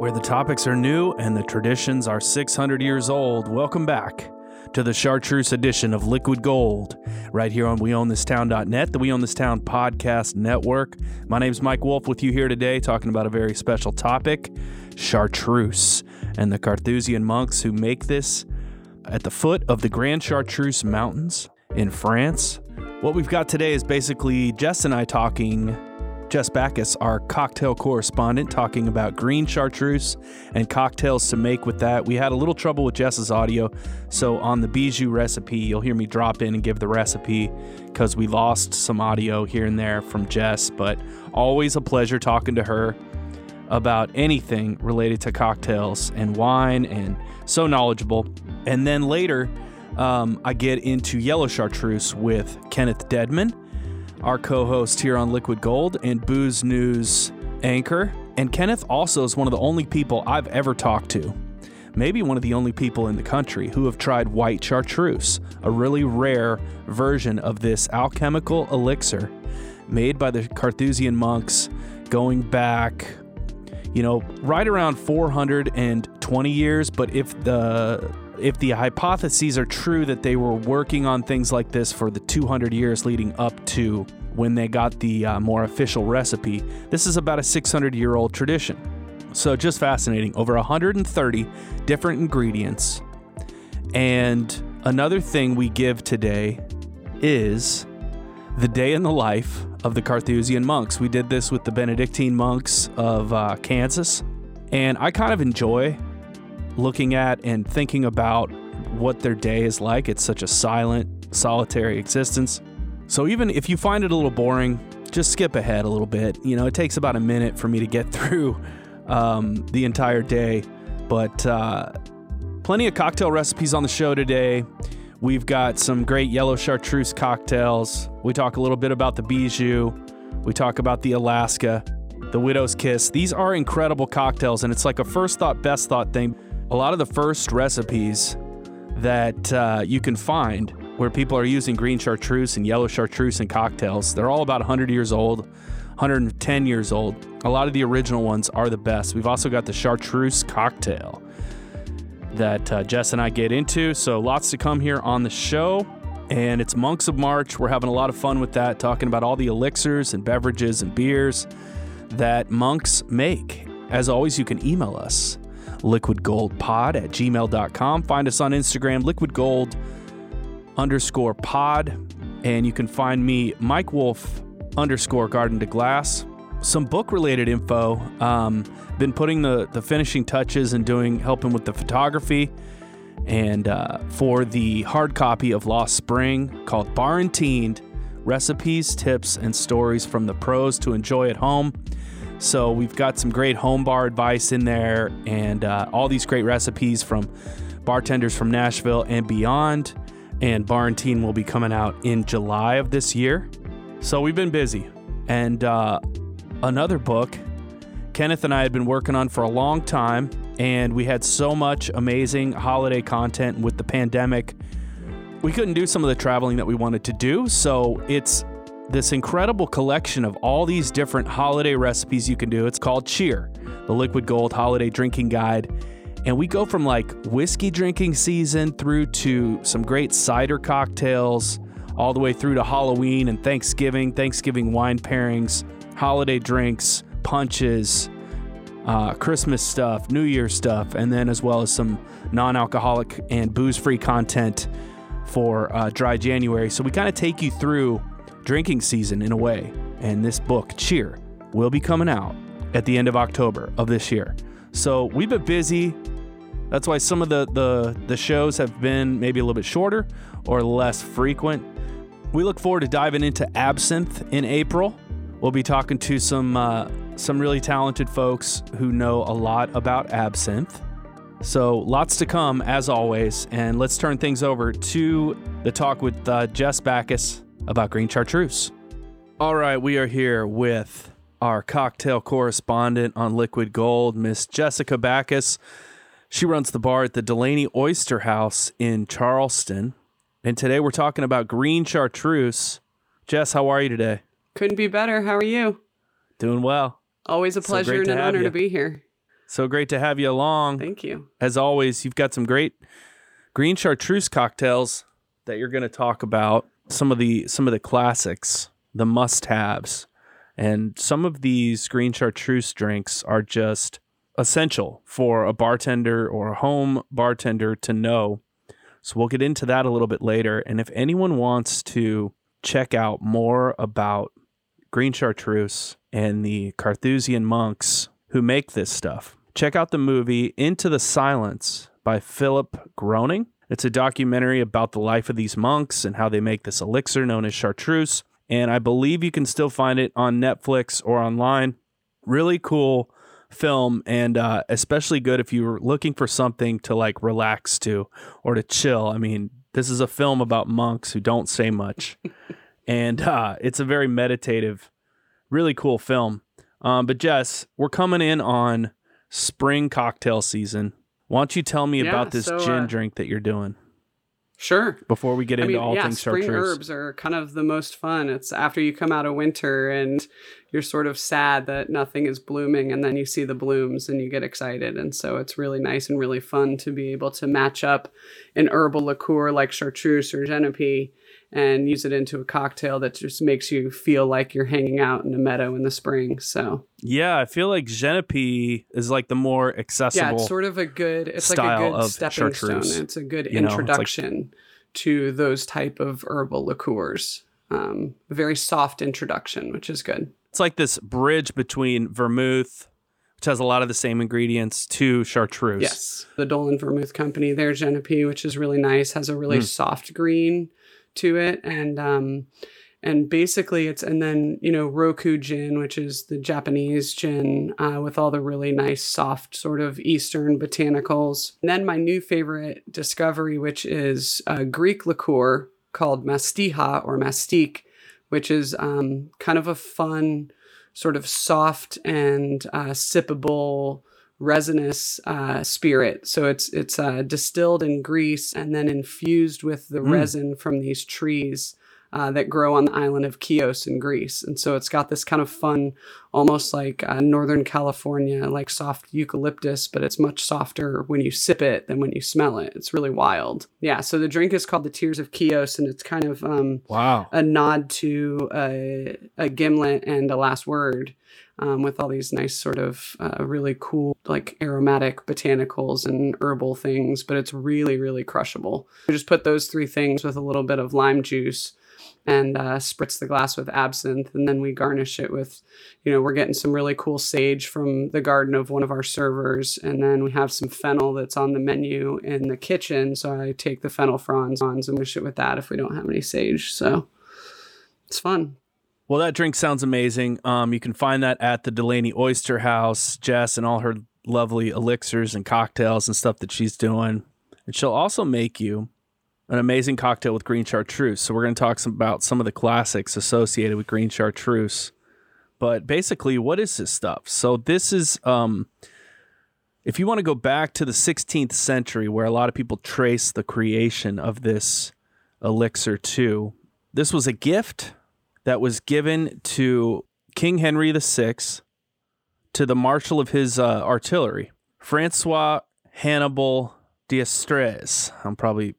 where the topics are new and the traditions are 600 years old. Welcome back to the Chartreuse edition of Liquid Gold, right here on WeOwnThisTown.net, the We Own This Town podcast network. My name's Mike Wolf with you here today, talking about a very special topic Chartreuse and the Carthusian monks who make this at the foot of the Grand Chartreuse Mountains in France. What we've got today is basically Jess and I talking Jess Backus, our cocktail correspondent, talking about green chartreuse and cocktails to make with that. We had a little trouble with Jess's audio, so on the bijou recipe, you'll hear me drop in and give the recipe because we lost some audio here and there from Jess, but always a pleasure talking to her about anything related to cocktails and wine and so knowledgeable. And then later, um, I get into yellow chartreuse with Kenneth Deadman our co host here on Liquid Gold and Booze News anchor. And Kenneth also is one of the only people I've ever talked to, maybe one of the only people in the country who have tried white chartreuse, a really rare version of this alchemical elixir made by the Carthusian monks going back, you know, right around 420 years. But if the if the hypotheses are true that they were working on things like this for the 200 years leading up to when they got the uh, more official recipe, this is about a 600 year old tradition. So just fascinating. Over 130 different ingredients. And another thing we give today is the day in the life of the Carthusian monks. We did this with the Benedictine monks of uh, Kansas. And I kind of enjoy looking at and thinking about what their day is like. It's such a silent, solitary existence. So even if you find it a little boring, just skip ahead a little bit. You know, it takes about a minute for me to get through um, the entire day. But uh, plenty of cocktail recipes on the show today. We've got some great yellow chartreuse cocktails. We talk a little bit about the bijou. We talk about the Alaska, the widow's kiss. These are incredible cocktails, and it's like a first thought, best thought thing a lot of the first recipes that uh, you can find where people are using green chartreuse and yellow chartreuse in cocktails, they're all about 100 years old, 110 years old. A lot of the original ones are the best. We've also got the chartreuse cocktail that uh, Jess and I get into. So lots to come here on the show. And it's Monks of March. We're having a lot of fun with that, talking about all the elixirs and beverages and beers that monks make. As always, you can email us liquidgoldpod at gmail.com. Find us on Instagram, liquidgold underscore pod. And you can find me, Mike Wolf underscore garden to glass. Some book related info. Um, been putting the, the finishing touches and doing, helping with the photography. And uh, for the hard copy of Lost Spring called Barentined Recipes, Tips, and Stories from the Pros to Enjoy at Home. So we've got some great home bar advice in there and uh, all these great recipes from bartenders from Nashville and beyond. And Barentine will be coming out in July of this year. So we've been busy. And uh, another book Kenneth and I had been working on for a long time, and we had so much amazing holiday content with the pandemic. We couldn't do some of the traveling that we wanted to do, so it's this incredible collection of all these different holiday recipes you can do. It's called Cheer, the Liquid Gold Holiday Drinking Guide. And we go from like whiskey drinking season through to some great cider cocktails, all the way through to Halloween and Thanksgiving, Thanksgiving wine pairings, holiday drinks, punches, uh, Christmas stuff, New Year stuff, and then as well as some non alcoholic and booze free content for uh, dry January. So we kind of take you through drinking season in a way. And this book, Cheer, will be coming out at the end of October of this year. So we've been busy. That's why some of the, the, the shows have been maybe a little bit shorter or less frequent. We look forward to diving into absinthe in April. We'll be talking to some uh, some really talented folks who know a lot about absinthe. So lots to come as always, and let's turn things over to the talk with uh, Jess Backus about green chartreuse. All right, we are here with our cocktail correspondent on Liquid Gold, Miss Jessica Backus. She runs the bar at the Delaney Oyster House in Charleston. And today we're talking about green chartreuse. Jess, how are you today? Couldn't be better. How are you? Doing well. Always a pleasure so and an honor you. to be here. So great to have you along. Thank you. As always, you've got some great green chartreuse cocktails that you're going to talk about. Some of the some of the classics, the must-haves. And some of these green chartreuse drinks are just essential for a bartender or a home bartender to know. So we'll get into that a little bit later. And if anyone wants to check out more about green chartreuse and the Carthusian monks who make this stuff, check out the movie Into the Silence by Philip Groening. It's a documentary about the life of these monks and how they make this elixir known as chartreuse. And I believe you can still find it on Netflix or online. Really cool film, and uh, especially good if you're looking for something to like relax to or to chill. I mean, this is a film about monks who don't say much, and uh, it's a very meditative, really cool film. Um, but Jess, we're coming in on spring cocktail season. Why don't you tell me Yeah, about this so, gin uh, drink that you're doing Sure. before we get I into mean, all yeah, things spring chartreuse? herbs are kind of the most fun. It's after you come out of winter and you're sort of sad that nothing is blooming, and then you see the blooms and you get excited. And so it's really nice and really fun to be able to match up an herbal liqueur like chartreuse or genepi and use it into a cocktail that just makes you feel like you're hanging out in a meadow in the spring. So Yeah, I feel like Genepi is like the more accessible. yeah, it's sort of a good. It's like style a good of stepping stone. It's a good You know, like- introduction to those type of herbal liqueurs. Um, very soft introduction, which is good. It's like this bridge between vermouth, which has a lot of the same ingredients, to chartreuse. Yes, the Dolin Vermouth Company, their Genepi, which is really nice, has a really Mm. soft green to it, and um, and basically it's and then you know Roku gin, which is the Japanese gin uh, with all the really nice soft sort of Eastern botanicals. And then my new favorite discovery, which is a Greek liqueur called Mastiha or Mastique, which is um, kind of a fun sort of soft and uh, sippable resinous uh, spirit. So it's it's uh, distilled in Greece and then infused with the Mm. resin from these trees uh, that grow on the island of Chios in Greece. And so it's got this kind of fun, almost like uh, Northern California, like soft eucalyptus, but it's much softer when you sip it than when you smell it. It's really wild. Yeah. So the drink is called the Tears of Chios, and it's kind of um, Wow. a nod to a, a gimlet and a last word um, with all these nice sort of uh, really cool like aromatic botanicals and herbal things but it's really really crushable you just put those three things with a little bit of lime juice and uh, spritz the glass with absinthe and then we garnish it with you know we're getting some really cool sage from the garden of one of our servers and then we have some fennel that's on the menu in the kitchen so i take the fennel fronds and garnish it with that if we don't have any sage so it's fun. Well, that drink sounds amazing. Um, you can find that at the Delaney Oyster House, Jess, and all her lovely elixirs and cocktails and stuff that she's doing. And she'll also make you an amazing cocktail with green chartreuse. So we're going to talk some, about some of the classics associated with green chartreuse. But basically, what is this stuff? So this is, um, if you want to go back to the 16th century, where a lot of people trace the creation of this elixir to, this was a gift that was given to King Henry VI to the marshal of his uh, artillery, Francois Hannibal d'Estrées. I'm probably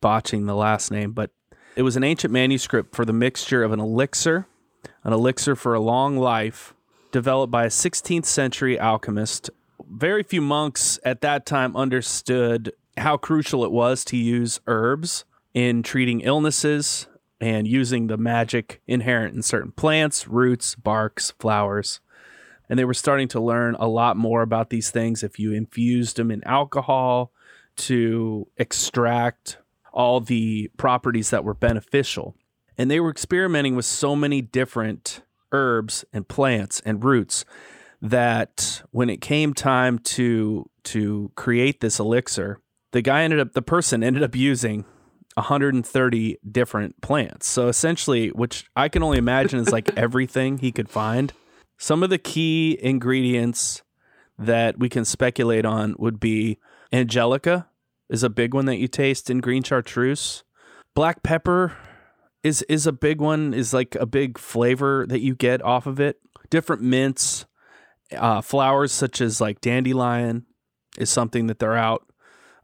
botching the last name, but it was an ancient manuscript for the mixture of an elixir, an elixir for a long life, developed by a 16th century alchemist. Very few monks at that time understood how crucial it was to use herbs in treating illnesses and using the magic inherent in certain plants, roots, barks, flowers. And they were starting to learn a lot more about these things if you infused them in alcohol to extract all the properties that were beneficial. And they were experimenting with so many different herbs and plants and roots that when it came time to to create this elixir, the guy ended up the person ended up using 130 different plants. So essentially, which I can only imagine is like everything he could find. Some of the key ingredients that we can speculate on would be angelica is a big one that you taste in green chartreuse. Black pepper is is a big one, is like a big flavor that you get off of it. Different mints Uh, flowers such as like dandelion is something that they're out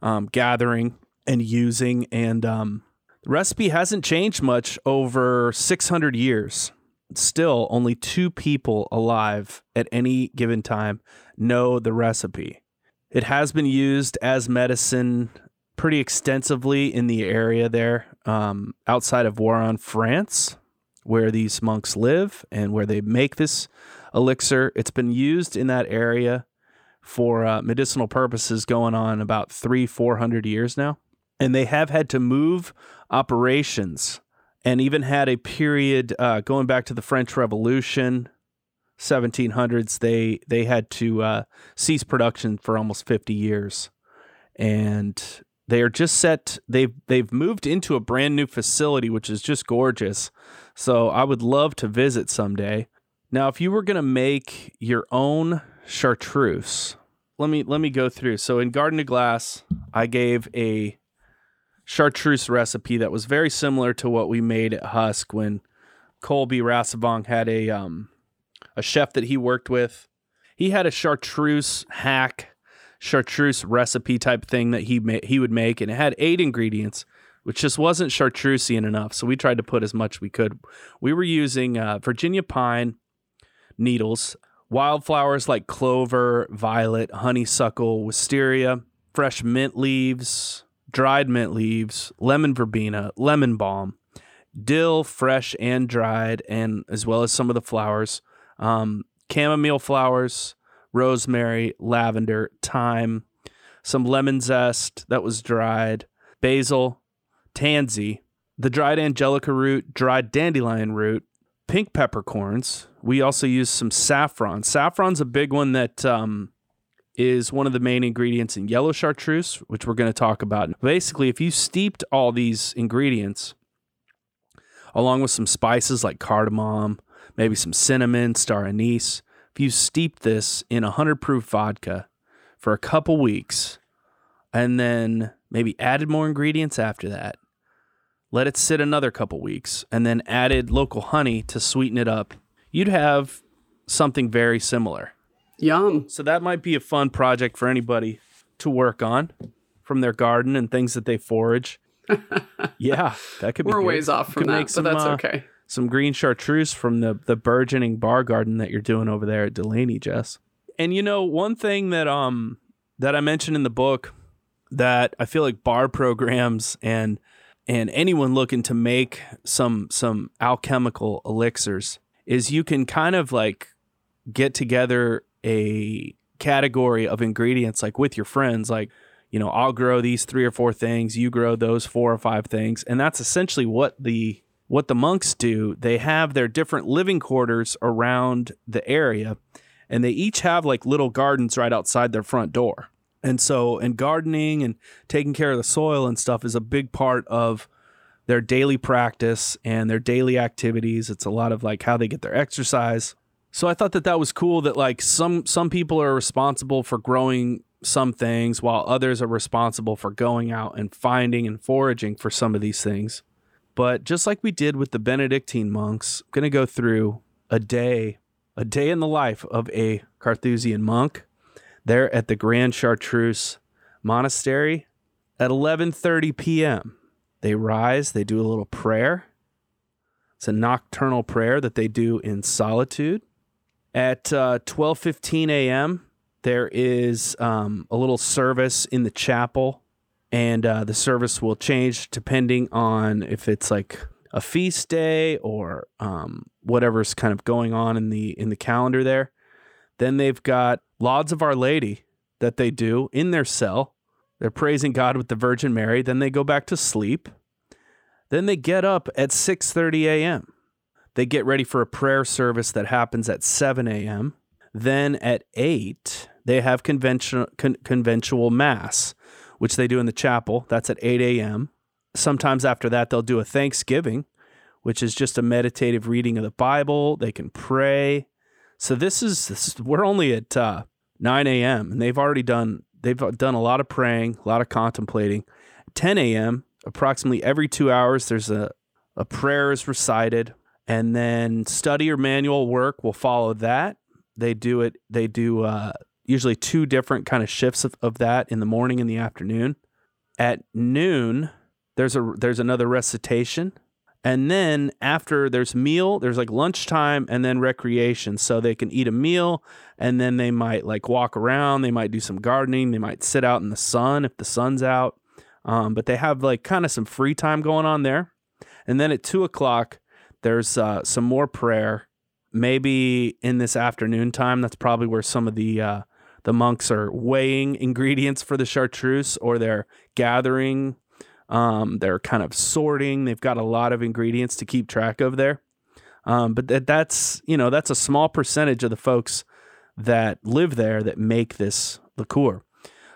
um, gathering and using. And um, the recipe hasn't changed much over 600 years. Still, only two people alive at any given time know the recipe. It has been used as medicine pretty extensively in the area there um, outside of Voiron, France, where these monks live and where they make this elixir. It's been used in that area for uh, medicinal purposes going on about three, four hundred years now. And they have had to move operations and even had a period uh, going back to the French Revolution, 1700s. They they had to uh, cease production for almost 50 years, and they are just set. They've they've moved into a brand new facility, which is just gorgeous. So I would love to visit someday. Now, if you were going to make your own chartreuse, let me let me go through. So in Garden to Glass, I gave a chartreuse recipe that was very similar to what we made at Husk when Colby Rassavong had a um a chef that he worked with. He had a chartreuse hack, chartreuse recipe type thing that he ma- he would make, and it had eight ingredients, which just wasn't chartreusian enough. So we tried to put as much we could. We were using uh, Virginia pine needles, wildflowers like clover, violet, honeysuckle, wisteria, fresh mint leaves, dried mint leaves, lemon verbena, lemon balm, dill, fresh and dried, and as well as some of the flowers, um, chamomile flowers, rosemary, lavender, thyme, some lemon zest that was dried, basil, tansy, the dried angelica root, dried dandelion root, pink peppercorns. We also use some saffron. Saffron's a big one that um, is one of the main ingredients in yellow chartreuse, which we're going to talk about. Basically, if you steeped all these ingredients along with some spices like cardamom, maybe some cinnamon, star anise, if you steep this in 100 proof vodka for a couple weeks and then maybe added more ingredients after that, let it sit another couple weeks, and then added local honey to sweeten it up, you'd have something very similar. Yum. So that might be a fun project for anybody to work on from their garden and things that they forage. yeah, that could be. We're good. ways off from that, make but some, that's uh, okay. Some green chartreuse from the the burgeoning bar garden that you're doing over there at Delaney, Jess. And you know, one thing that um that I mentioned in the book that I feel like bar programs and and anyone looking to make some some alchemical elixirs is you can kind of like get together a category of ingredients like with your friends like you know I'll grow these three or four things you grow those four or five things and that's essentially what the what the monks do. They have their different living quarters around the area and they each have like little gardens right outside their front door. And so and gardening and taking care of the soil and stuff is a big part of their daily practice and their daily activities. It's a lot of like how they get their exercise so I thought that that was cool that like some some people are responsible for growing some things while others are responsible for going out and finding and foraging for some of these things. But just like we did with the Benedictine monks, I'm going to go through a day, a day in the life of a Carthusian monk there at the Grand Chartreuse Monastery at 11:30 p.m. They rise, they do a little prayer. It's a nocturnal prayer that they do in solitude. At uh, 12:15 a.m., there is um, a little service in the chapel, and uh, the service will change depending on if it's like a feast day or um, whatever's kind of going on in the in the calendar there. Then they've got lauds of Our Lady that they do in their cell. They're praising God with the Virgin Mary. Then they go back to sleep. Then they get up at 6:30 a.m. They get ready for a prayer service that happens at 7 a.m. Then at 8, they have conventional con- conventual mass, which they do in the chapel. That's at 8 a.m. Sometimes after that, they'll do a Thanksgiving, which is just a meditative reading of the Bible. They can pray. So this is this, we're only at uh, 9 a.m. and they've already done they've done a lot of praying, a lot of contemplating. 10 a.m. approximately every two hours, there's a a prayer is recited, and then study or manual work will follow that. They do it. They do uh, usually two different kind of shifts of, of that in the morning and the afternoon. At noon, there's a there's another recitation, and then after there's meal, there's like lunchtime and then recreation. So they can eat a meal and then they might like walk around. They might do some gardening. They might sit out in the sun if the sun's out. Um, but they have like kind of some free time going on there. And then at two o'clock, there's uh, some more prayer. Maybe in this afternoon time, that's probably where some of the uh, the monks are weighing ingredients for the chartreuse, or they're gathering. Um, they're kind of sorting. They've got a lot of ingredients to keep track of there. Um, but that, that's you know that's a small percentage of the folks that live there that make this liqueur.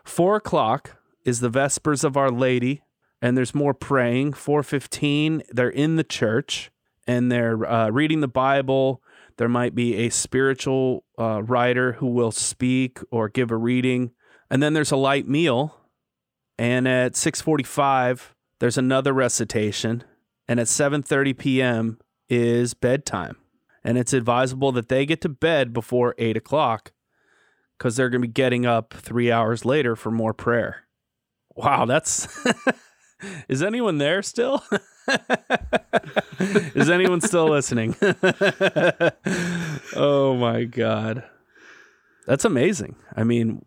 Four o'clock is the Vespers of Our Lady, and there's more praying. Four fifteen, they're in the church and they're uh, reading the Bible. There might be a spiritual uh, writer who will speak or give a reading, and then there's a light meal. And at 6:45, there's another recitation, and at 7:30 p.m. is bedtime. And it's advisable that they get to bed before eight o'clock because they're going to be getting up three hours later for more prayer. Wow, that's. is anyone there still? Is anyone still listening? oh my god. That's amazing. I mean,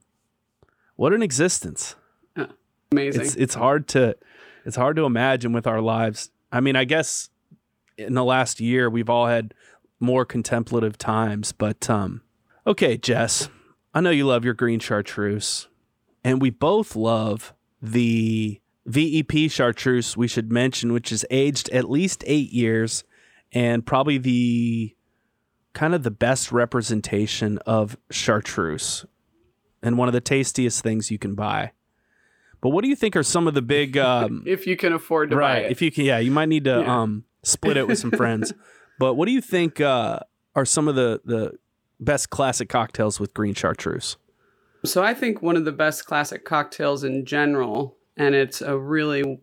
what an existence. Amazing. It's it's hard to it's hard to imagine with our lives. I mean, I guess in the last year we've all had more contemplative times, but um okay, Jess. I know you love your green chartreuse, and we both love the VEP chartreuse we should mention, which is aged at least eight years and probably the kind of the best representation of chartreuse and one of the tastiest things you can buy. But what do you think are some of the big um, if you can afford to right, buy it. If you can, yeah, you might need to Yeah. um, split it with some friends. But what do you think uh, are some of the the best classic cocktails with green chartreuse? So I think one of the best classic cocktails in general, and it's a really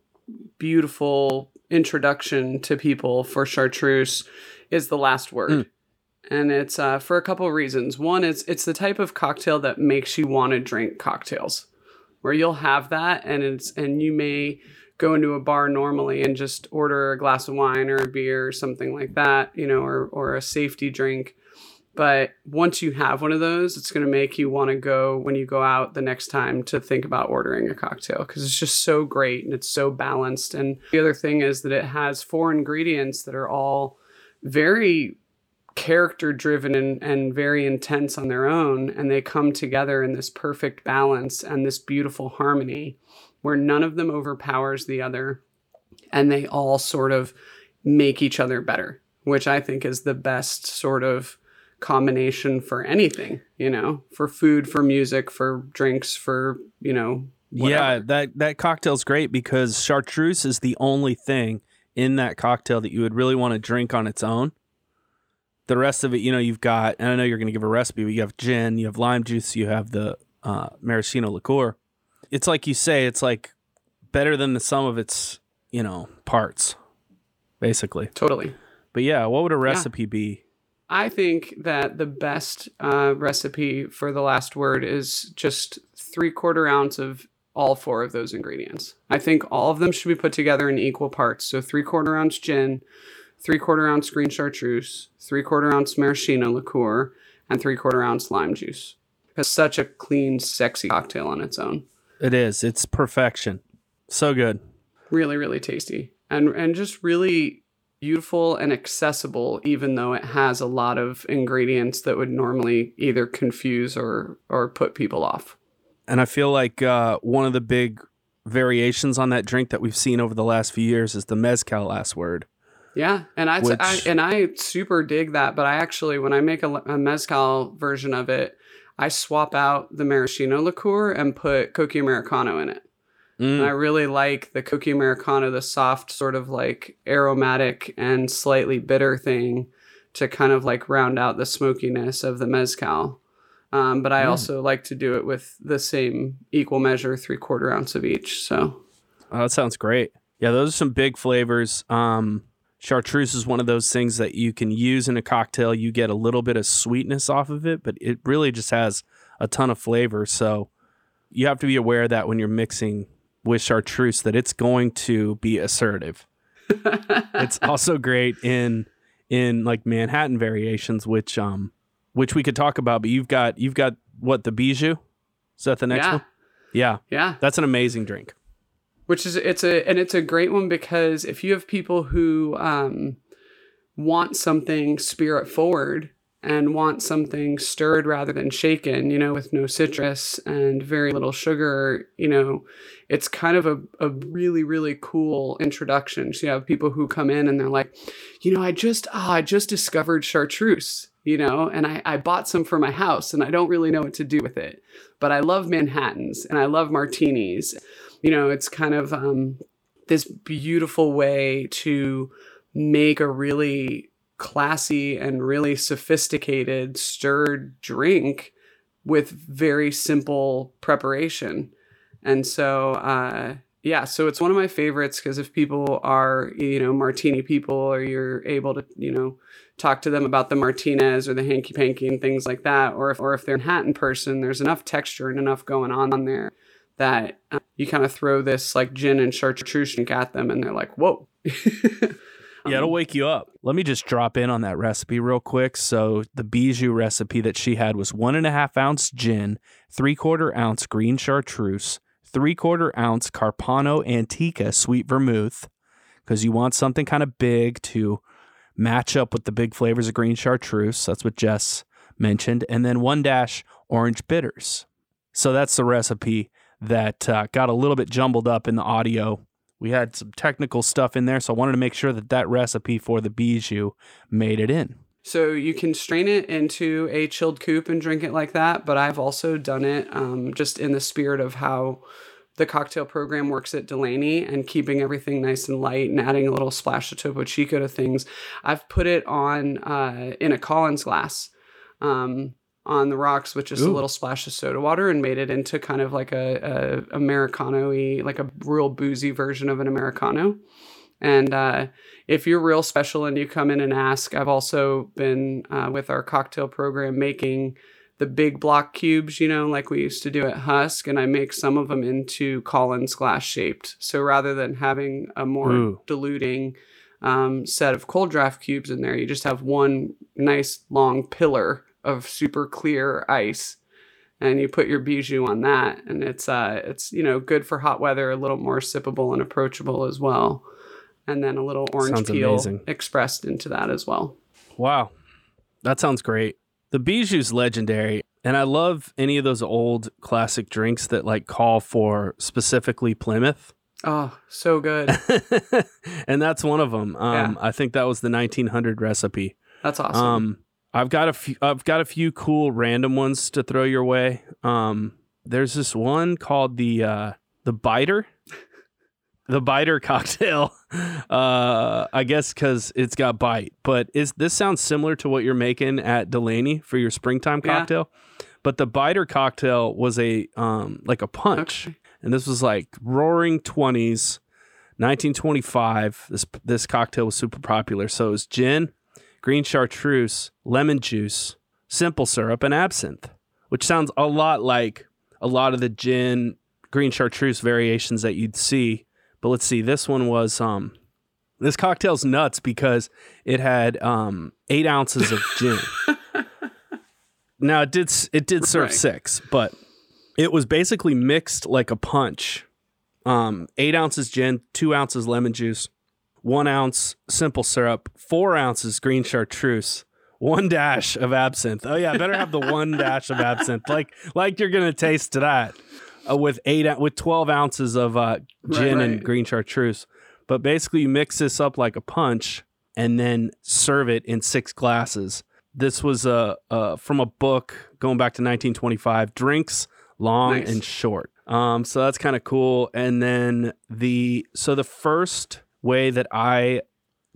beautiful introduction to people for chartreuse, is the last word. Mm. And it's uh, for a couple of reasons. One, it's it's the type of cocktail that makes you want to drink cocktails, where you'll have that, and it's and you may go into a bar normally and just order a glass of wine or a beer or something like that, you know, or or a safety drink. But once you have one of those, it's going to make you want to go when you go out the next time to think about ordering a cocktail because it's just so great and it's so balanced. And the other thing is that it has four ingredients that are all very character driven and, and very intense on their own. And they come together in this perfect balance and this beautiful harmony where none of them overpowers the other and they all sort of make each other better, which I think is the best sort of combination for anything, you know, for food, for music, for drinks, for, you know, Yeah, that that cocktail's great because chartreuse is the only thing in that cocktail that you would really want to drink on its own. The rest of it, you know, you've got, and I know you're going to give a recipe, but you have gin, you have lime juice, you have the uh, maraschino liqueur. It's like you say, it's like better than the sum of its, you know, parts, basically. Totally. But yeah, what would a recipe be? I think that the best uh, recipe for the last word is just three quarter ounce of all four of those ingredients. I think all of them should be put together in equal parts. So three quarter ounce gin, three quarter ounce green chartreuse, three quarter ounce maraschino liqueur, and three quarter ounce lime juice. It's such a clean, sexy cocktail on its own. It is. It's perfection. So good. Really, really tasty. And and just really beautiful and accessible, even though it has a lot of ingredients that would normally either confuse or or put people off. And I feel like uh, one of the big variations on that drink that we've seen over the last few years is the mezcal last word. Yeah, and I, Which- I and I super dig that. But I actually, when I make a, a mezcal version of it, I swap out the maraschino liqueur and put Cocchi Americano in it. Mm. And I really like the Cocchi Americano, the soft sort of like aromatic and slightly bitter thing to kind of like round out the smokiness of the mezcal. Um, but I Mm. also like to do it with the same equal measure, three quarter ounce of each. So Oh, that sounds great. Yeah, those are some big flavors. Um, Chartreuse is one of those things that you can use in a cocktail. You get a little bit of sweetness off of it, but it really just has a ton of flavor. So you have to be aware of that when you're mixing with chartreuse that it's going to be assertive. it's also great in in like Manhattan variations, which um which we could talk about, but you've got you've got what the bijou? Is that the next Yeah. one? Yeah. Yeah. That's an amazing drink. which is it's a and it's a great one because if you have people who um, want something spirit forward and want something stirred rather than shaken, you know, with no citrus and very little sugar, you know, it's kind of a, a really really cool introduction. So you have people who come in and they're like, you know, I just ah, I just discovered chartreuse. You know, and I, I bought some for my house and I don't really know what to do with it. But I love Manhattans and I love martinis you know it's kind of um, this beautiful way to make a really classy and really sophisticated stirred drink with very simple preparation. And so uh, yeah so it's one of my favorites because if people are you know martini people or you're able to you know talk to them about the martinez or the hanky panky and things like that or if, or if they're a Manhattan person there's enough texture and enough going on on there that uh, you kind of throw this like gin and chartreuse drink at them and they're like whoa Yeah, it'll wake you up. Let me just drop in on that recipe real quick. So, the bijou recipe that she had was one and a half ounce gin, three quarter ounce green chartreuse, three quarter ounce Carpano Antica sweet vermouth, because you want something kind of big to match up with the big flavors of green chartreuse. That's what Jess mentioned. And then one dash orange bitters. So, that's the recipe that uh, got a little bit jumbled up in the audio we had some technical stuff in there, so I wanted to make sure that that recipe for the bijou made it in. so you can strain it into a chilled coupe and drink it like that but i've also done it um, just in the spirit of how the cocktail program works at Delaney and keeping everything nice and light and adding a little splash of Topo Chico to things. I've put it on uh, in a Collins glass um, on the rocks with just a little splash of soda water and made it into kind of like a, a Americano-y, like a real boozy version of an Americano. And uh, if you're real special and you come in and ask, I've also been uh, with our cocktail program making the big block cubes, you know, like we used to do at Husk, and I make some of them into Collins glass shaped. So rather than having a more Ooh. diluting um, set of cold draft cubes in there, you just have one nice long pillar of super clear ice. And you put your bijou on that, and it's uh, it's you know good for hot weather, a little more sippable and approachable as well, and then a little orange Sounds peel amazing. expressed into that as well. Wow, that sounds great. The bijou's legendary, and I love any of those old classic drinks that like call for specifically Plymouth. Oh, so good. and that's one of them. Um, I think that was the 1900 recipe. That's awesome. Um, I've got a few. I've got a few cool random ones to throw your way. Um, there's this one called the uh, the biter, the biter cocktail. Uh, I guess because it's got bite. But is this sounds similar to what you're making at Delaney for your springtime cocktail? Yeah. But the biter cocktail was a um like a punch, Okay. and this was like Roaring Twenties, 1925. This this cocktail was super popular. So it was gin, green chartreuse, lemon juice, simple syrup, and absinthe, which sounds a lot like a lot of the gin, green chartreuse variations that you'd see. But let's see, this one was um, this cocktail's nuts because it had um eight ounces of gin. now it did it did serve Right. six, but it was basically mixed like a punch. Um, eight ounces gin, two ounces lemon juice, one ounce simple syrup, four ounces green chartreuse, one dash of absinthe. Oh yeah, better have the one dash of absinthe, like like you're gonna taste that uh, with eight with twelve ounces of uh, gin Right, and green chartreuse. But basically, you mix this up like a punch and then serve it in six glasses. This was uh, uh, from a book going back to 1925. Drinks long Nice. and short. Um, so that's kind of cool. And then the so the first way that I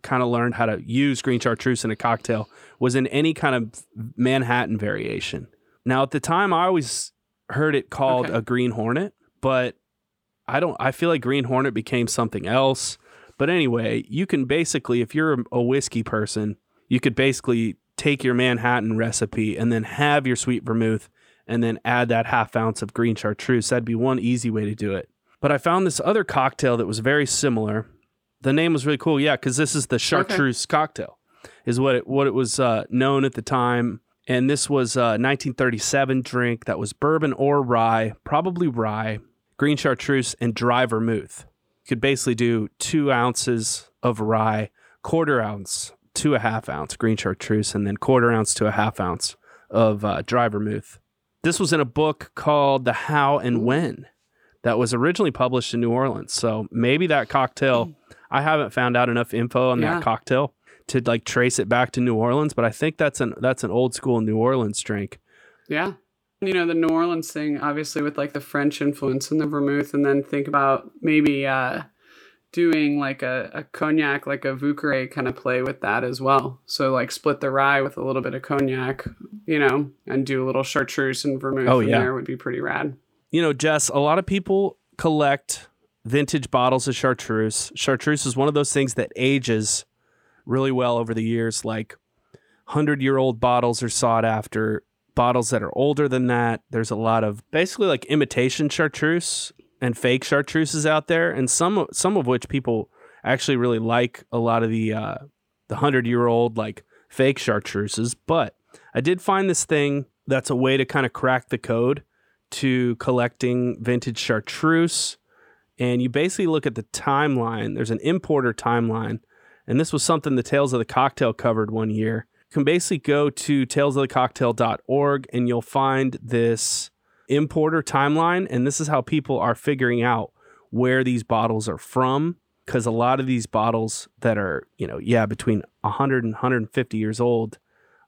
kind of learned how to use green chartreuse in a cocktail was in any kind of Manhattan variation. Now at the time I always heard it called Okay. a green hornet, but I don't I feel like green hornet became something else. But anyway, you can basically, if you're a whiskey person, you could basically take your Manhattan recipe and then have your sweet vermouth and then add that half ounce of green chartreuse. That'd be one easy way to do it. But I found this other cocktail that was very similar. The name was really cool. Yeah, because this is the chartreuse okay. cocktail, is what it what it was uh, known at the time. And this was a 1937 drink that was bourbon or rye, probably rye, green chartreuse, and dry vermouth. You could basically do two ounces of rye, quarter ounce to a half ounce green chartreuse, and then quarter ounce to a half ounce of uh, dry vermouth. This was in a book called The How and When that was originally published in New Orleans. So maybe that cocktail, I haven't found out enough info on yeah. that cocktail to like trace it back to New Orleans, but I think that's an that's an old school New Orleans drink. Yeah. You know, the New Orleans thing, obviously with like the French influence and the vermouth, and then think about maybe uh doing like a, a cognac, like a Vieux kind of play with that as well. So like split the rye with a little bit of cognac, you know, and do a little chartreuse and vermouth oh, yeah. there would be pretty rad. You know, Jess, a lot of people collect vintage bottles of chartreuse. Chartreuse is one of those things that ages really well over the years. Like 100 year old bottles are sought after. Bottles that are older than that. There's a lot of basically like imitation chartreuse and fake chartreuses out there, and some some of which people actually really like a lot of the uh, the hundred year old like fake chartreuses. But I did find this thing that's a way to kind of crack the code to collecting vintage chartreuse. And you basically look at the timeline. There's an importer timeline. And this was something the Tales of the Cocktail covered one year. You can basically go to talesofthecocktail.org and you'll find this importer timeline. And this is how people are figuring out where these bottles are from. Because a lot of these bottles that are, you know, yeah, between 100 and 150 years old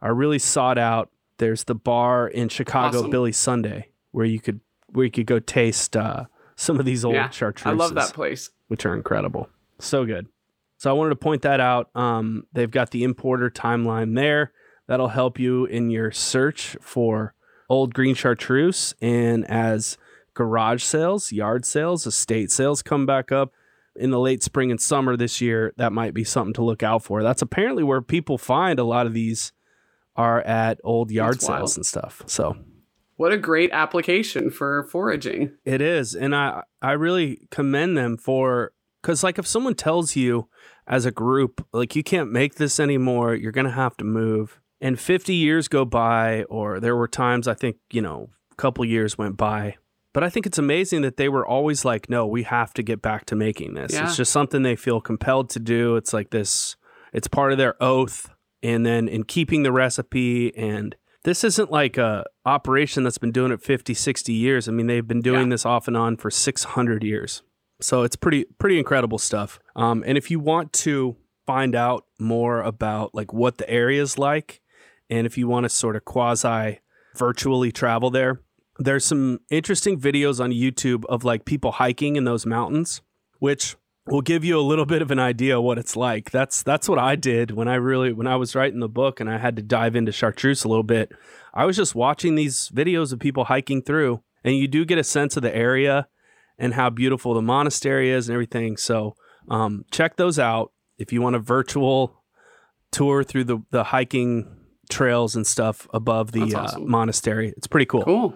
are really sought out. There's the bar in Chicago, awesome. Billy Sunday, where you could where you could go taste uh, some of these old yeah, chartreuses. I love that place, which are incredible, so good. So I wanted to point that out. Um, they've got the importer timeline there. That'll help you in your search for old green chartreuse. And as garage sales, yard sales, estate sales come back up in the late spring and summer this year, that might be something to look out for. That's apparently where people find a lot of these are at old yard sales and stuff. So what a great application for foraging. It is. And I, I really commend them for, because, like, if someone tells you as a group, like, you can't make this anymore, you're going to have to move. And 50 years go by, or there were times I think, you know, a couple years went by. But I think it's amazing that they were always like, no, we have to get back to making this. Yeah. It's just something they feel compelled to do. It's like this, it's part of their oath. And then in keeping the recipe and this isn't like a operation that's been doing it 50 60 years. I mean they've been doing yeah. this off and on for 600 years. So it's pretty pretty incredible stuff. Um, and if you want to find out more about like what the area is like and if you want to sort of quasi virtually travel there there's some interesting videos on youtube of like people hiking in those mountains which will give you a little bit of an idea what it's like. That's that's what I did when I really when I was writing the book and I had to dive into chartreuse a little bit. I was just watching these videos of people hiking through and you do get a sense of the area and how beautiful the monastery is and everything. So um, check those out if you want a virtual tour through the the hiking trails and stuff above the uh, awesome. uh, monastery. It's pretty cool. Cool.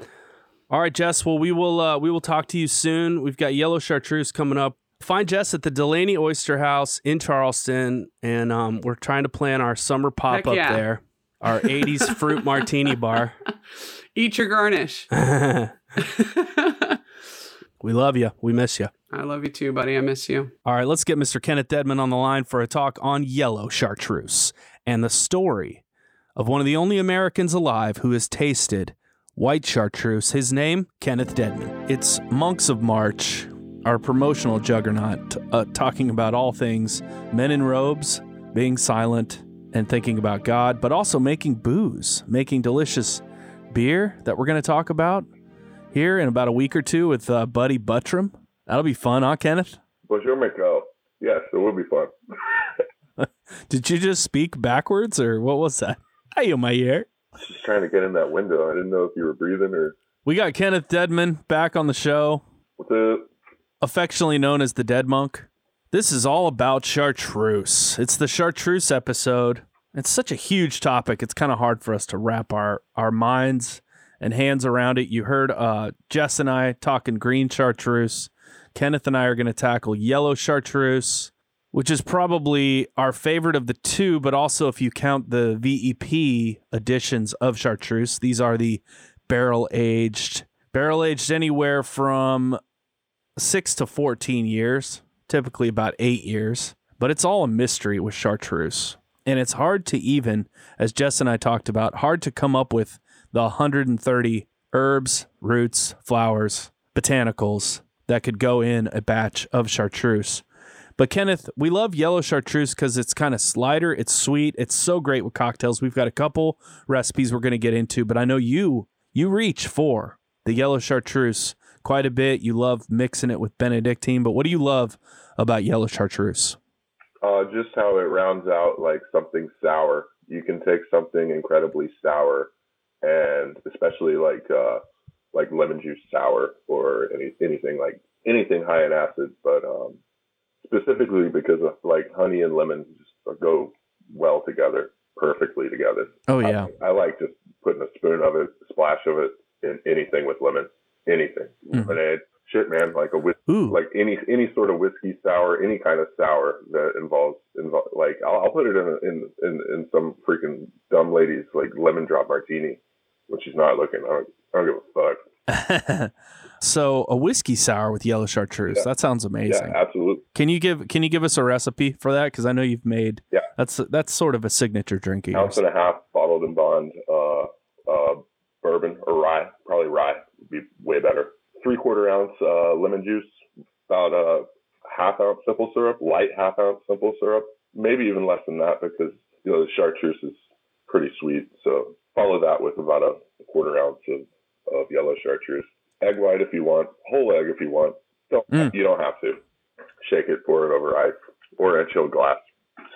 All right, Jess. Well, we will uh, we will talk to you soon. We've got yellow chartreuse coming up find Jess at the Delaney Oyster House in Charleston, and um, we're trying to plan our summer pop up yeah. there, our '80s fruit martini bar. Eat your garnish. we love you. We miss you. I love you too, buddy. I miss you. All right, let's get Mr. Kenneth Deadman on the line for a talk on yellow chartreuse and the story of one of the only Americans alive who has tasted white chartreuse. His name, Kenneth Deadman. It's Monks of March our promotional juggernaut, uh, talking about all things men in robes, being silent, and thinking about God, but also making booze, making delicious beer that we're going to talk about here in about a week or two with uh, Buddy Buttram. That'll be fun, huh, Kenneth? Well, sure, make Yes, it will be fun. Did you just speak backwards, or what was that? Hey, in my ear. Just trying to get in that window. I didn't know if you were breathing or. We got Kenneth Deadman back on the show. What's up? Affectionately known as the Dead Monk. This is all about chartreuse. It's the chartreuse episode. It's such a huge topic. It's kind of hard for us to wrap our, our minds and hands around it. You heard uh, Jess and I talking green chartreuse. Kenneth and I are going to tackle yellow chartreuse, which is probably our favorite of the two, but also if you count the VEP editions of chartreuse, these are the barrel aged, barrel aged anywhere from six to 14 years, typically about eight years. But it's all a mystery with chartreuse. And it's hard to even, as Jess and I talked about, hard to come up with the 130 herbs, roots, flowers, botanicals that could go in a batch of chartreuse. But Kenneth, we love yellow chartreuse because it's kind of slider. It's sweet. It's so great with cocktails. We've got a couple recipes we're going to get into, but I know you you reach for the yellow chartreuse quite a bit. You love mixing it with Benedictine, but what do you love about yellow chartreuse? Uh, just how it rounds out like something sour. You can take something incredibly sour, and especially like uh, like lemon juice sour or any anything like anything high in acid, but um, specifically because of like honey and lemon just go well together, perfectly together. Oh yeah, I, I like just putting a spoon of it, splash of it in anything with lemon, anything, mm-hmm. lemonade. Shit, man, like a whiskey, like any any sort of whiskey sour, any kind of sour that involves involve, like I'll, I'll put it in, a, in in in some freaking dumb lady's like lemon drop martini when she's not looking. I don't, I don't give a fuck. so a whiskey sour with yellow chartreuse. Yeah. That sounds amazing. Yeah, absolutely. Can you give Can you give us a recipe for that? Because I know you've made. Yeah. That's that's sort of a signature drink. Ounce and a half bottled in bond uh, uh, bourbon or rye, probably rye be way better. Three quarter ounce uh, lemon juice, about a half ounce simple syrup, light half ounce simple syrup, maybe even less than that because you know the chartreuse is pretty sweet. So follow that with about a quarter ounce of, of yellow chartreuse. Egg white if you want, whole egg if you want. Don't, mm. You don't have to. Shake it, pour it over ice or in a chilled glass.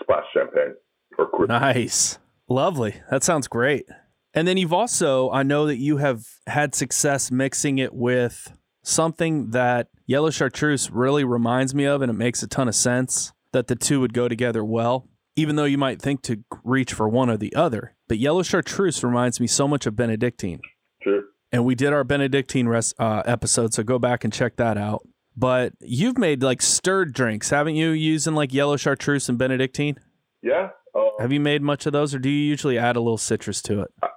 Splash champagne or Nice. Lovely. That sounds great. And then you've also, I know that you have had success mixing it with something that yellow chartreuse really reminds me of, and it makes a ton of sense that the two would go together well, even though you might think to reach for one or the other. But yellow chartreuse reminds me so much of Benedictine. Sure. And we did our Benedictine res- uh, episode, so go back and check that out. But you've made like stirred drinks, haven't you, using like yellow chartreuse and Benedictine? Yeah. Uh, have you made much of those, or do you usually add a little citrus to it? I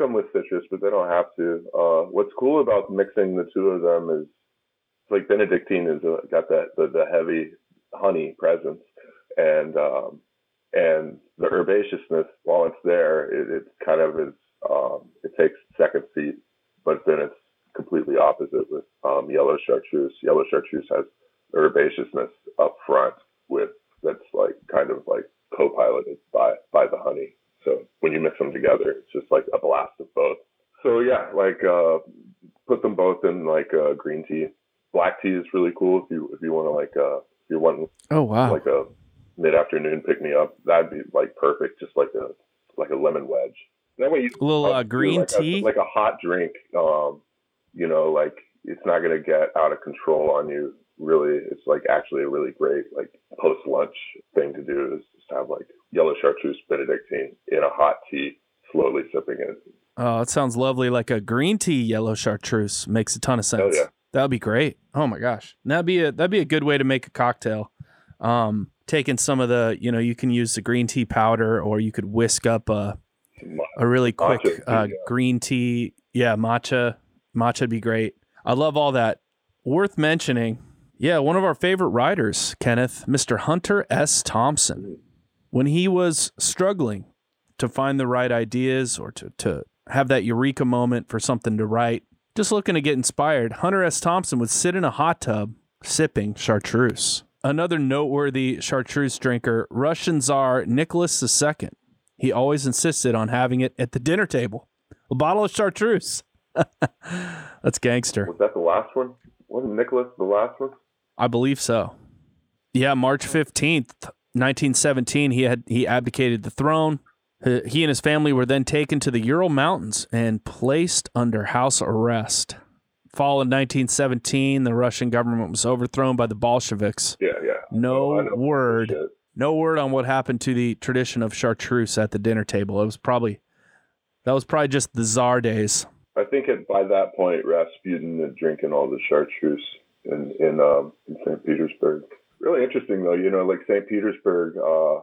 them with citrus, but they don't have to. Uh, what's cool about mixing the two of them is like Benedictine has uh, got that the, the heavy honey presence, and um, and the herbaceousness while it's there, it, it kind of is um, it takes second seat, but then it's completely opposite with um, yellow chartreuse. Yellow chartreuse has herbaceousness up front with that's like kind of like co-piloted by by the honey. So when you mix them together, it's just like a blast of both. So yeah, like uh, put them both in like uh, green tea. Black tea is really cool if you if you want to like uh, if you're wanting oh wow like a mid afternoon pick me up. That'd be like perfect, just like a like a lemon wedge. That way, you a little uh, green like tea, a, like a hot drink. Um, you know, like it's not gonna get out of control on you. Really, it's like actually a really great like post lunch thing to do is just have like yellow chartreuse Benedictine in a hot tea, slowly sipping it. Oh, it sounds lovely. Like a green tea yellow chartreuse makes a ton of sense. Oh, yeah. That would be great. Oh my gosh, that'd be a that'd be a good way to make a cocktail. Um, taking some of the, you know, you can use the green tea powder, or you could whisk up a a really quick uh, yeah. green tea. Yeah, matcha. Matcha'd be great. I love all that. Worth mentioning. Yeah, one of our favorite writers, Kenneth, Mr. Hunter S. Thompson when he was struggling to find the right ideas or to, to have that eureka moment for something to write, just looking to get inspired, Hunter S. Thompson would sit in a hot tub sipping chartreuse. Another noteworthy chartreuse drinker, Russian Tsar Nicholas II. He always insisted on having it at the dinner table. A bottle of chartreuse. That's gangster. Was that the last one? Wasn't Nicholas the last one? I believe so. Yeah, March 15th, 1917, he had he abdicated the throne. He and his family were then taken to the Ural Mountains and placed under house arrest. Fall in 1917, the Russian government was overthrown by the Bolsheviks. Yeah, yeah. no I word, no word on what happened to the tradition of chartreuse at the dinner table. It was probably that was probably just the czar days. I think it, by that point, Rasputin had drinking all the chartreuse in in, um, in St. Petersburg. Really interesting, though. You know, like St. Petersburg, uh,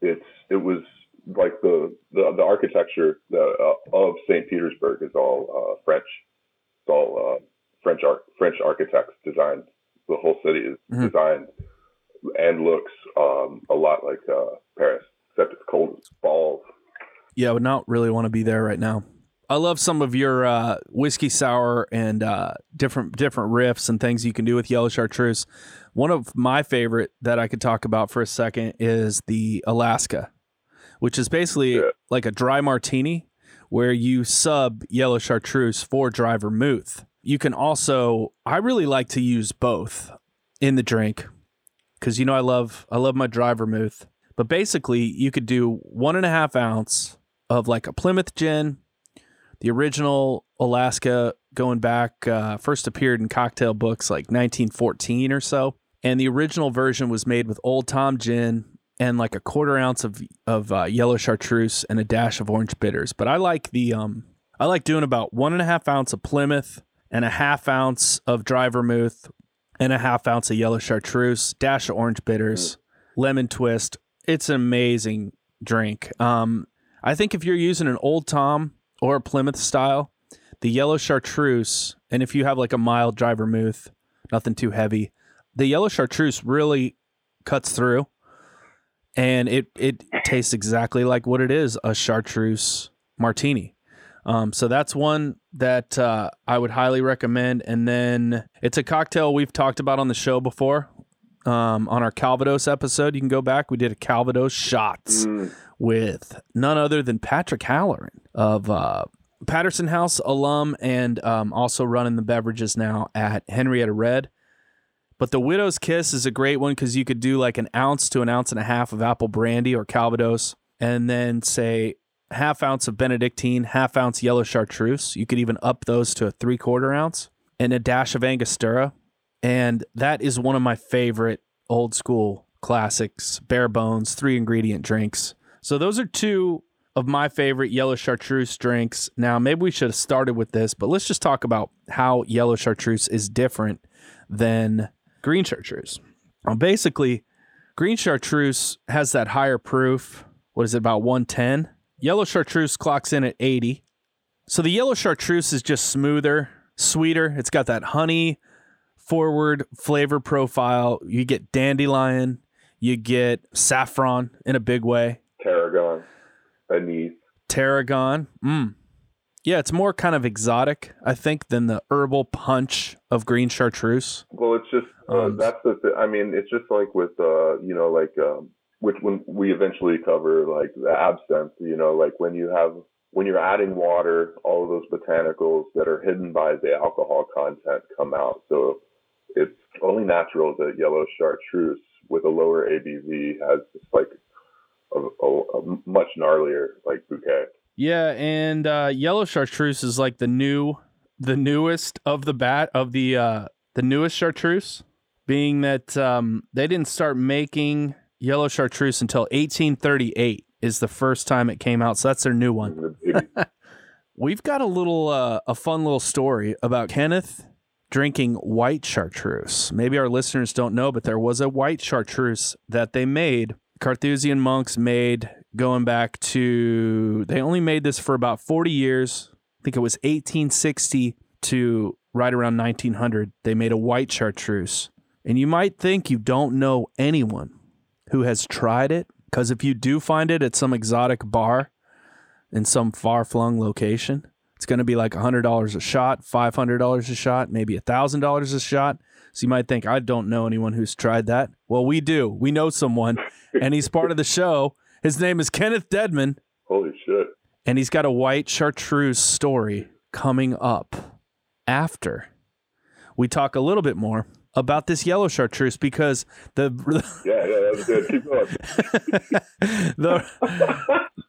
it's it was like the the, the architecture that, uh, of St. Petersburg is all uh, French. It's all uh, French art French architects designed. The whole city is Mhm. designed and looks um, a lot like uh, Paris, except it's cold as balls. Yeah, I would not really want to be there right now. I love some of your uh, whiskey sour and uh, different different riffs and things you can do with yellow chartreuse. One of my favorite that I could talk about for a second is the Alaska, which is basically Yeah. like a dry martini where you sub yellow chartreuse for dry vermouth. You can also, I really like to use both in the drink because you know I love I love my dry vermouth. But basically, you could do one and a half ounce of like a Plymouth gin, the original Alaska going back uh, first appeared in cocktail books like 1914 or so, and the original version was made with Old Tom gin and like a quarter ounce of of uh, yellow chartreuse and a dash of orange bitters. But I like the um I like doing about one and a half ounce of Plymouth and a half ounce of dry vermouth and a half ounce of yellow chartreuse, dash of orange bitters, lemon twist. It's an amazing drink. Um, I think if you're using an Old Tom or Plymouth style, the yellow chartreuse, and if you have like a mild dry vermouth, nothing too heavy, the yellow chartreuse really cuts through, and it it tastes exactly like what it is a chartreuse martini. Um, so that's one that uh, I would highly recommend. And then it's a cocktail we've talked about on the show before. Um, on our Calvados episode, you can go back. We did a Calvados shots Mm. With none other than Patrick Halloran of uh, Patterson House alum and um, also running the beverages now at Henrietta Red. But the Widow's Kiss is a great one because you could do like an ounce to an ounce and a half of apple brandy or Calvados, and then say half ounce of Benedictine, half ounce yellow chartreuse. You could even up those to a three quarter ounce and a dash of Angostura. And that is one of my favorite old school classics, bare bones, three ingredient drinks. So those are two of my favorite yellow chartreuse drinks. Now, maybe we should have started with this, but let's just talk about how yellow chartreuse is different than green chartreuse. Well, basically, green chartreuse has that higher proof. What is it, about 110? Yellow chartreuse clocks in at 80. So the yellow chartreuse is just smoother, sweeter. It's got that honey forward flavor profile. You get dandelion, you get saffron in a big way, Tarragon, anise. tarragon. Mm. Yeah, it's more kind of exotic, I think, than the herbal punch of green chartreuse. Well, it's just uh, Um, that's the. Th- I mean, it's just like with uh, you know, like um, which when we eventually cover like the absinthe. You know, like when you have when you're adding water, all of those botanicals that are hidden by the alcohol content come out. So it's only natural that yellow chartreuse with a lower ABV has like a, a, a much gnarlier like bouquet. Yeah, and uh, yellow chartreuse is like the new, the newest of the bat of the uh, the newest chartreuse, being that um, they didn't start making yellow chartreuse until 1838 is the first time it came out. So that's their new one. We've got a little, uh, a fun little story about Kenneth drinking white chartreuse. Maybe our listeners don't know, but there was a white chartreuse that they made. Carthusian monks made going back to, they only made this for about 40 years. I think it was 1860 to right around 1900. They made a white chartreuse. And you might think you don't know anyone who has tried it, because if you do find it at some exotic bar, in some far flung location. It's going to be like $100 a shot, $500 a shot, maybe $1,000 a shot. So you might think, I don't know anyone who's tried that. Well, we do. We know someone, and he's part of the show. His name is Kenneth Deadman, Holy shit! and he's got a white chartreuse story coming up after we talk a little bit more about this yellow chartreuse because the Yeah, yeah, that was good. Keep going.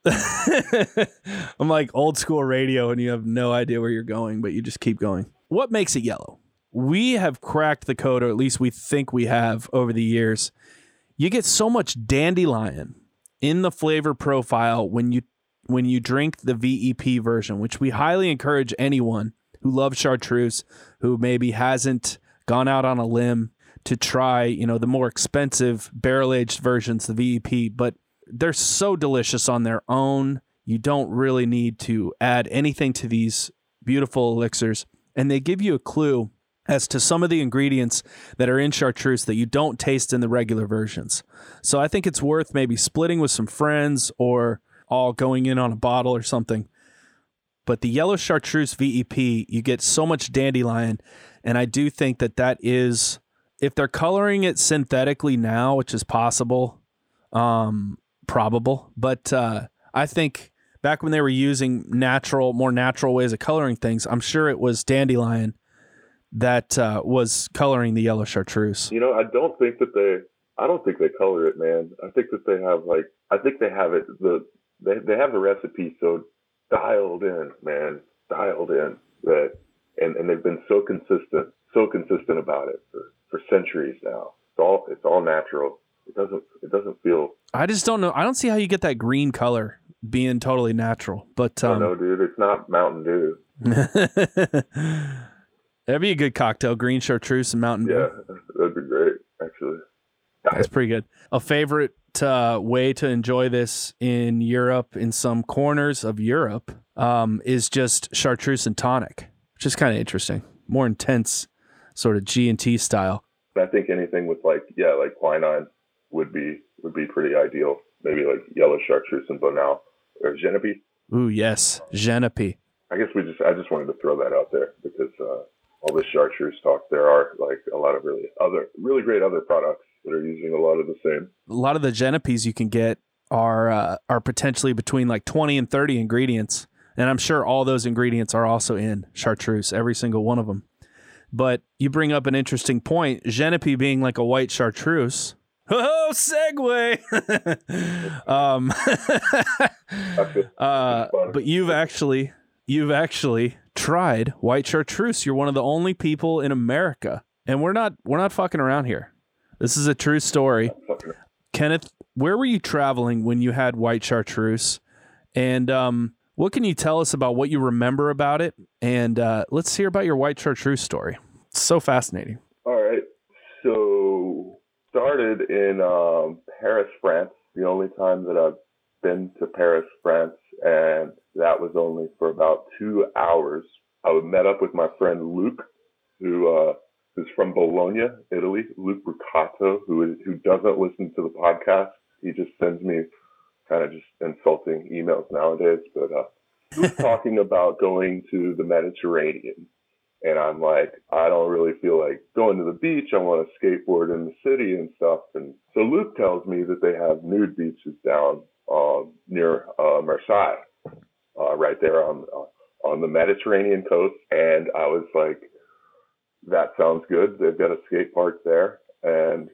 the I'm like old school radio and you have no idea where you're going, but you just keep going. What makes it yellow? We have cracked the code, or at least we think we have over the years. You get so much dandelion in the flavor profile when you when you drink the VEP version, which we highly encourage anyone who loves chartreuse, who maybe hasn't gone out on a limb to try, you know, the more expensive barrel aged versions, the VEP, but they're so delicious on their own. You don't really need to add anything to these beautiful elixirs. And they give you a clue as to some of the ingredients that are in chartreuse that you don't taste in the regular versions. So I think it's worth maybe splitting with some friends or all going in on a bottle or something. But the yellow chartreuse VEP, you get so much dandelion. And I do think that that is, if they're coloring it synthetically now, which is possible, um, probable, but uh, I think back when they were using natural, more natural ways of coloring things, I'm sure it was dandelion that uh, was coloring the yellow chartreuse. You know, I don't think that they. I don't think they color it, man. I think that they have like. I think they have it. The they they have the recipe so dialed in, man, dialed in that, and and they've been so consistent, so consistent about it for for centuries now. It's all it's all natural. It doesn't it doesn't feel. I just don't know. I don't see how you get that green color being totally natural. But um, no, dude, it's not Mountain Dew. That'd be a good cocktail: green chartreuse and Mountain Dew. Yeah, that'd be great. Actually, that's pretty good. A favorite uh, way to enjoy this in Europe, in some corners of Europe, um, is just chartreuse and tonic, which is kind of interesting. More intense, sort of G and T style. I think anything with like yeah, like quinine would be would be pretty ideal. Maybe like yellow chartreuse and Bonal or Genepi. Ooh yes, Genepi. I guess we just I just wanted to throw that out there because uh, all the chartreuse talk, there are like a lot of really other really great other products that are using a lot of the same. A lot of the Genepis you can get are uh, are potentially between like twenty and thirty ingredients, and I'm sure all those ingredients are also in chartreuse, every single one of them. But you bring up an interesting point, Genepi being like a white chartreuse. Oh, segue. um, uh, but you've actually you've actually tried white chartreuse. You're one of the only people in America, and we're not we're not fucking around here. This is a true story. Kenneth, where were you traveling when you had white chartreuse? And um, what can you tell us about what you remember about it? And uh, let's hear about your white chartreuse story. It's so fascinating. All right. So started in um, Paris, France. The only time that I've been to Paris, France, and that was only for about two hours. I met up with my friend Luke, who uh, is from Bologna, Italy. Luke Rucato, who is, who doesn't listen to the podcast. He just sends me kind of just insulting emails nowadays. But uh, he was talking about going to the Mediterranean. And I'm like, I don't really feel like going to the beach. I want to skateboard in the city and stuff. And so Luke tells me that they have nude beaches down near uh, Marseille uh, right there on uh, on the Mediterranean coast. And I was like, that sounds good. They've got a skate park there, and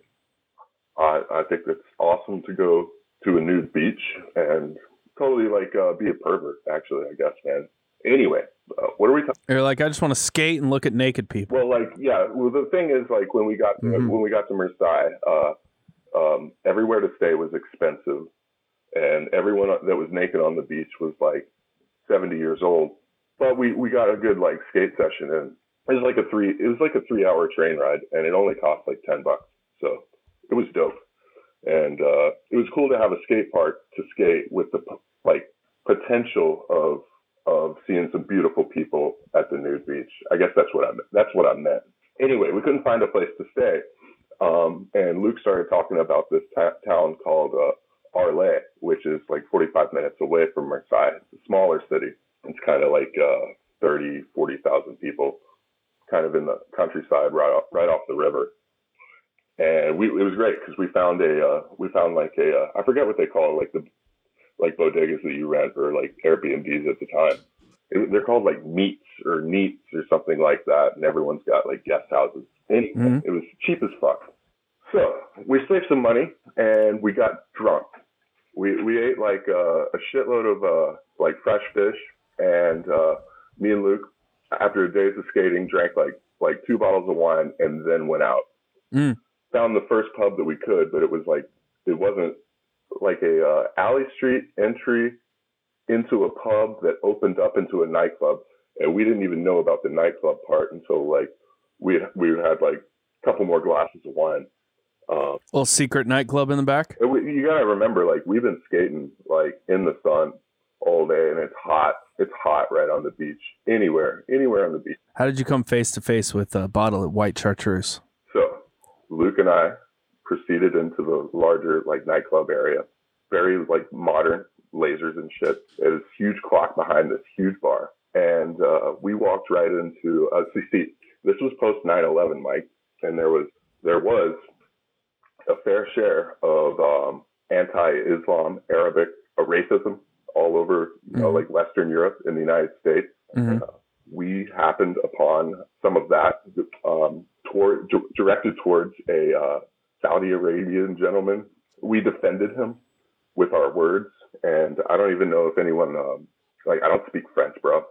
I I think it's awesome to go to a nude beach and totally like uh, be a pervert. Actually, I guess, man. Anyway, uh, what are we talking? You're like, I just want to skate and look at naked people. Well, like, yeah. Well, the thing is, like, when we got to, mm-hmm. when we got to Marseille, uh, um, everywhere to stay was expensive, and everyone that was naked on the beach was like 70 years old. But we, we got a good like skate session in. It was like a three it was like a three hour train ride and it only cost like 10 bucks. So it was dope. And uh, it was cool to have a skate park to skate with the like potential of of seeing some beautiful people at the nude beach. I guess that's what I that's what I meant. Anyway, we couldn't find a place to stay, um, and Luke started talking about this ta- town called uh, Arles, which is like 45 minutes away from Marseille. It's a smaller city. It's kind of like uh, 30, 40,000 people, kind of in the countryside, right off, right off the river. And we, it was great because we found a, uh, we found like a, uh, I forget what they call it, like the, like bodegas that you rent or like Airbnbs at the time. It, they're called like meets or neats or something like that. And everyone's got like guest houses. Mm-hmm. it was cheap as fuck. So we saved some money and we got drunk we we ate like uh, a shitload of uh, like fresh fish, and uh, me and Luke, after days of skating, drank like like two bottles of wine, and then went out. Mm. Found the first pub that we could, but it was like it wasn't like a uh, alley street entry into a pub that opened up into a nightclub, and we didn't even know about the nightclub part until like we we had like a couple more glasses of wine. Um, Little secret nightclub in the back. we, you gotta remember, like we've been skating like in the sun all day, and it's hot. It's hot right on the beach. Anywhere, anywhere on the beach. How did you come face to face with a bottle at white chartreuse? So Luke and I proceeded into the larger like nightclub area. Very like modern lasers and shit. There's this huge clock behind this huge bar. And uh, we walked right into uh see, see this was post 9-11, Mike, and there was there was a fair share of um, anti-Islam, Arabic uh, racism all over, you know, Mhm. like Western Europe and the United States Mhm. we happened upon some of that um, toward, d- directed towards a uh, Saudi Arabian gentleman. We defended him with our words, and I don't even know if anyone um, like I don't speak French, bro.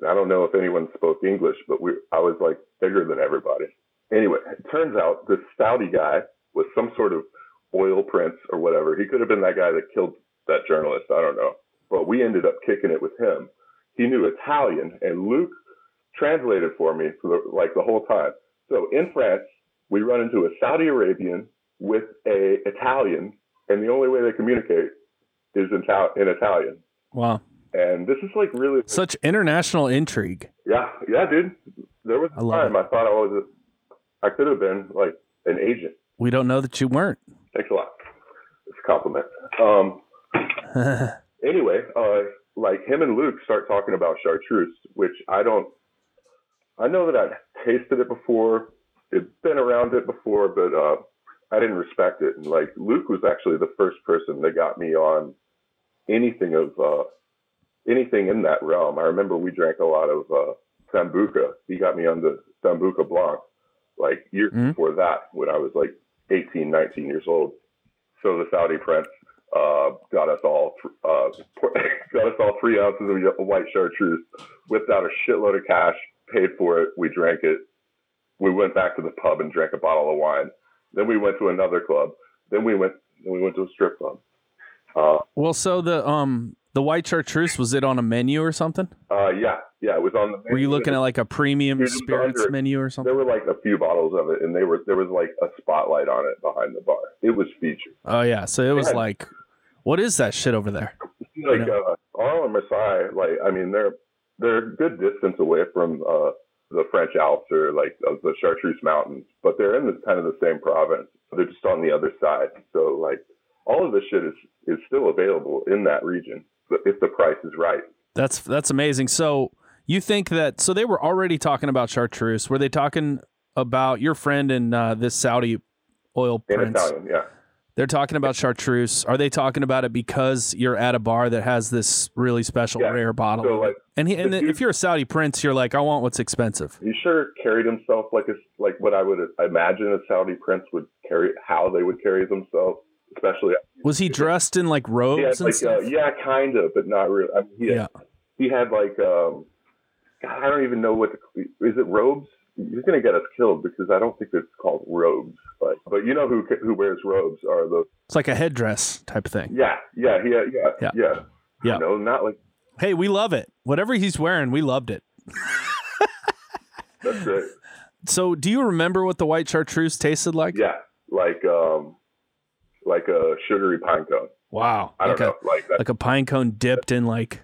And I don't know if anyone spoke English, but we I was like bigger than everybody. Anyway, it turns out this Saudi guy was some sort of oil prince or whatever. He could have been that guy that killed that journalist. I don't know. But we ended up kicking it with him he knew Italian, and Luke translated for me for the, like the whole time. So in France, we run into a Saudi Arabian with a Italian, and the only way they communicate is in, in Italian. Wow. And this is like really, Such international intrigue. yeah, yeah, dude. There was I a love time I thought I was, a, I could have been like an agent. We don't know that you weren't. Thanks a lot. It's a compliment. Um, anyway, uh, like him and Luke start talking about chartreuse, which I don't. I know that I've tasted it before, it's been around it before, but uh, I didn't respect it. And like Luke was actually the first person that got me on anything of uh, anything in that realm. I remember we drank a lot of uh, Sambuca. He got me on the Sambuca Blanc like years Mhm. before that when I was like 18, 19 years old. So the Saudi prince uh, got us all uh, got us all three ounces of white chartreuse, whipped out a shitload of cash, paid for it. We drank it. We went back to the pub and drank a bottle of wine. Then we went to another club. Then we went. Then we went to a strip club. Uh, well, so the um the white chartreuse was it on a menu or something? uh, yeah, yeah. It was on the. Were you looking at like a premium Dude, it was spirits under- menu or something? There were like a few bottles of it, and they were there was like a spotlight on it behind the bar. It was featured. Oh yeah, so it was Yeah. like, what is that shit over there? like uh, Arles and Marseille, like I mean, they're they're a good distance away from uh, the French Alps or like uh, the Chartreuse Mountains, but they're in the kind of the same province. They're just on the other side. So like all of this shit is is still available in that region if the price is right. That's that's amazing. So you think that? So they were already talking about chartreuse. Were they talking about your friend and uh, this Saudi oil In prince? Italian, yeah. They're talking about chartreuse. Are they talking about it because you're at a bar that has this really special Yeah. rare bottle? So like and he, and if you're a Saudi prince, you're like, I want what's expensive. he sure carried himself like a like what I would imagine a Saudi prince would carry how they would carry themselves, especially Was he dressed in like robes had and like stuff? uh, yeah, kind of, but not really. I mean, he had, Yeah. he had like um, I don't even know what the, is it robes. You're gonna get us killed because I don't think it's called robes, but but you know who who wears robes are the It's like a headdress type of thing. yeah yeah yeah yeah Yeah. yeah Yeah. no not like Hey, we love it. Whatever he's wearing, we loved it. that's great So, do you remember what the white chartreuse tasted like? yeah like um like a sugary pine cone Wow. I like don't a know like that like a pine cone dipped in like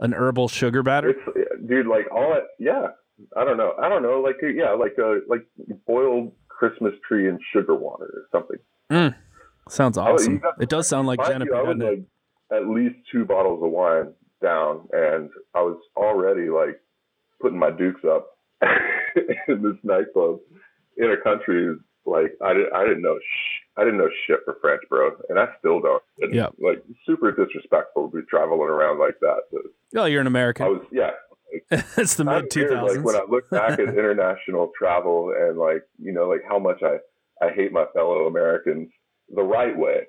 an herbal sugar batter. it's dude like all it yeah I don't know I don't know like yeah like a like boiled Christmas tree and sugar water or something. Mm. Sounds Oh, awesome. got- It does sound like Genepi, you, I was like at least two bottles of wine down, and I was already like putting my dukes up in this nightclub in a country like I didn't I didn't know I didn't know shit for French, bro, and I still don't. And, Yeah. like super disrespectful to be traveling around like that. But Oh, you're an American. I was yeah. it's the mid weird, Like when I look back at international travel and like you know like how much I I hate my fellow Americans the right way.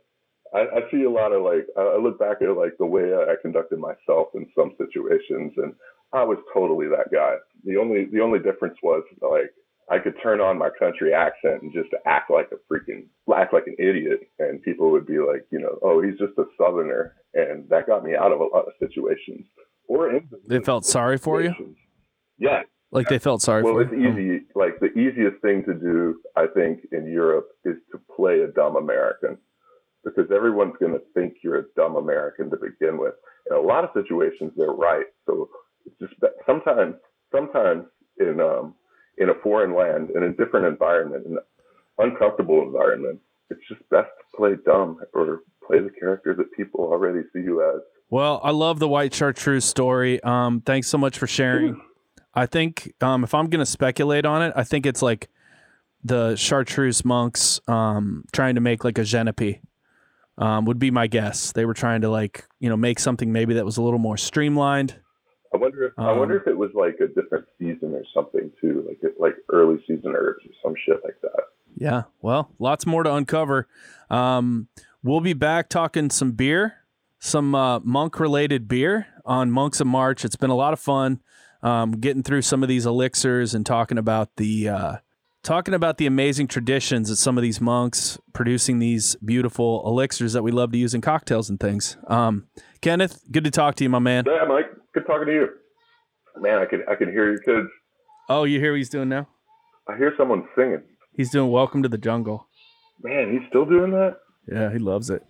I, I see a lot of like I I look back at like the way I conducted myself in some situations, and I was totally that guy. The only the only difference was like I could turn on my country accent and just act like a freaking act like an idiot, and people would be like, you know, oh, he's just a southerner, and that got me out of a lot of situations. Or they felt sorry for you. Yeah, like they felt sorry well, for it's you. easy. Like the easiest thing to do, I think, in Europe is to play a dumb American because everyone's going to think you're a dumb American to begin with. In a lot of situations, they're right. So it's just that sometimes, sometimes in um, in a foreign land, in a different environment, an uncomfortable environment, it's just best to play dumb or play the character that people already see you as. Well, I love the white chartreuse story. Um, thanks so much for sharing. I think um, if I'm going to speculate on it, I think it's like the chartreuse monks um, trying to make like a genepi. Um, would be my guess. They were trying to like you know make something maybe that was a little more streamlined. I wonder if I wonder um, if it was like a different season or something too, like like early season herbs or some shit like that. Yeah, well, lots more to uncover. Um, we'll be back talking some beer, some uh, monk related beer on Monks of March. It's been a lot of fun um, getting through some of these elixirs and talking about the uh, talking about the amazing traditions that some of these monks producing these beautiful elixirs that we love to use in cocktails and things. Um, Kenneth, good to talk to you, my man. Yeah, Mike, good talking to you. Man, I can I can hear your kids. Oh, you hear what he's doing now? I hear someone singing. He's doing "Welcome to the Jungle." Man, he's still doing that. Yeah, he loves it.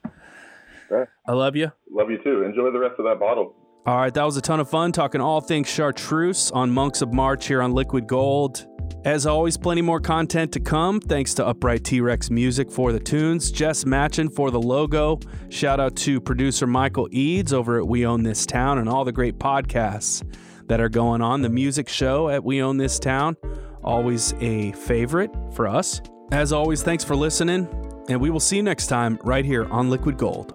I love you. Love you too. Enjoy the rest of that bottle. All right, that was a ton of fun talking all things chartreuse on Monks of March here on Liquid Gold. As always, plenty more content to come. Thanks to Upright T Rex Music for the tunes, Jess Matchin for the logo. Shout out to producer Michael Eads over at We Own This Town and all the great podcasts that are going on. The music show at We Own This Town, always a favorite for us. As always, thanks for listening, and we will see you next time right here on Liquid Gold.